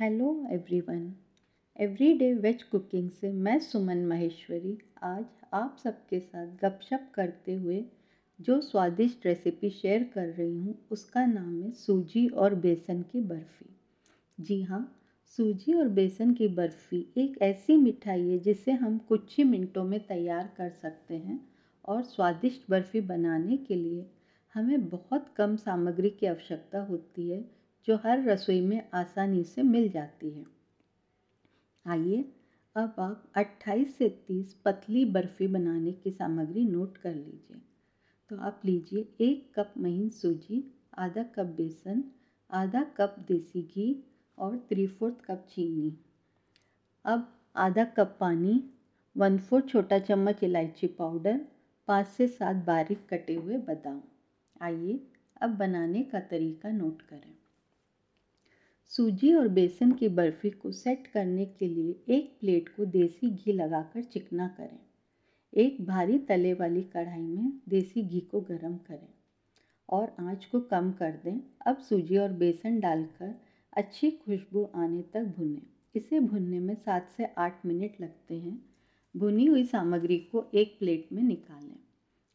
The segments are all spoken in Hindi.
Hello everyone everyday veg cooking से मैं सुमन माहेश्वरी आज आप सबके साथ गपशप करते हुए जो स्वादिष्ट रेसिपी शेयर कर रही हूँ, उसका नाम है सूजी और बेसन की बर्फ़ी। जी हाँ सूजी और बेसन की बर्फ़ी एक ऐसी मिठाई है जिसे हम कुछ ही मिनटों में तैयार कर सकते हैं और स्वादिष्ट बर्फ़ी बनाने के लिए हमें बहुत कम सामग्री की आवश्यकता होती है जो हर रसोई में आसानी से मिल जाती है। आइए अब आप 28 से 30 पतली बर्फ़ी बनाने की सामग्री नोट कर लीजिए। तो आप लीजिए एक कप महीन सूजी, आधा कप बेसन, आधा कप देसी घी और थ्री फोर्थ कप चीनी। अब आधा कप पानी वन फोर्थ छोटा चम्मच इलायची पाउडर, पाँच से सात बारीक कटे हुए बादाम। आइए अब बनाने का तरीका नोट करें। सूजी और बेसन की बर्फ़ी को सेट करने के लिए एक प्लेट को देसी घी लगाकर चिकना करें। एक भारी तले वाली कढ़ाई में देसी घी को गरम करें और आँच को कम कर दें। अब सूजी और बेसन डालकर अच्छी खुशबू आने तक भुनें। इसे भुनने में सात से आठ मिनट लगते हैं। भुनी हुई सामग्री को एक प्लेट में निकालें।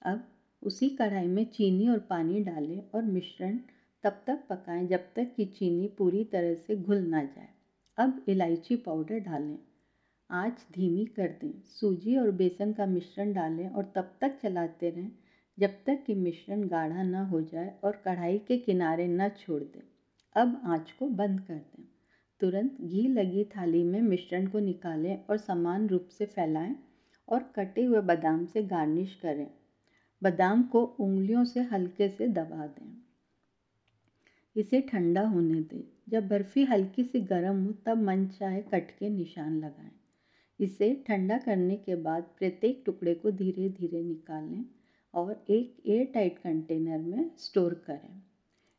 अब उसी कढ़ाई में चीनी और पानी डालें और मिश्रण तब तक पकाएँ जब तक कि चीनी पूरी तरह से घुल ना जाए। अब इलायची पाउडर डालें। आँच धीमी कर दें। सूजी और बेसन का मिश्रण डालें और तब तक चलाते रहें जब तक कि मिश्रण गाढ़ा ना हो जाए और कढ़ाई के किनारे न छोड़ दें। अब आँच को बंद कर दें। तुरंत घी लगी थाली में मिश्रण को निकालें और समान रूप से फैलाएँ और कटे हुए बादाम से गार्निश करें। बादाम को उंगलियों से हल्के से दबा दें। इसे ठंडा होने दें। जब बर्फ़ी हल्की सी गर्म हो, तब मन चाहे कट के निशान लगाएँ। इसे ठंडा करने के बाद प्रत्येक टुकड़े को धीरे धीरे निकालें और एक एयर टाइट कंटेनर में स्टोर करें।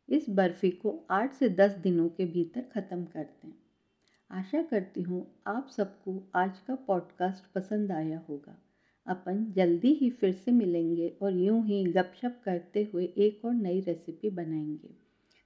इस बर्फ़ी को आठ से दस दिनों के भीतर ख़त्म कर दें। आशा करती हूँ आप सबको आज का पॉडकास्ट पसंद आया होगा। अपन जल्दी ही फिर से मिलेंगे और यूँ ही गपशप करते हुए एक और नई रेसिपी बनाएँगे।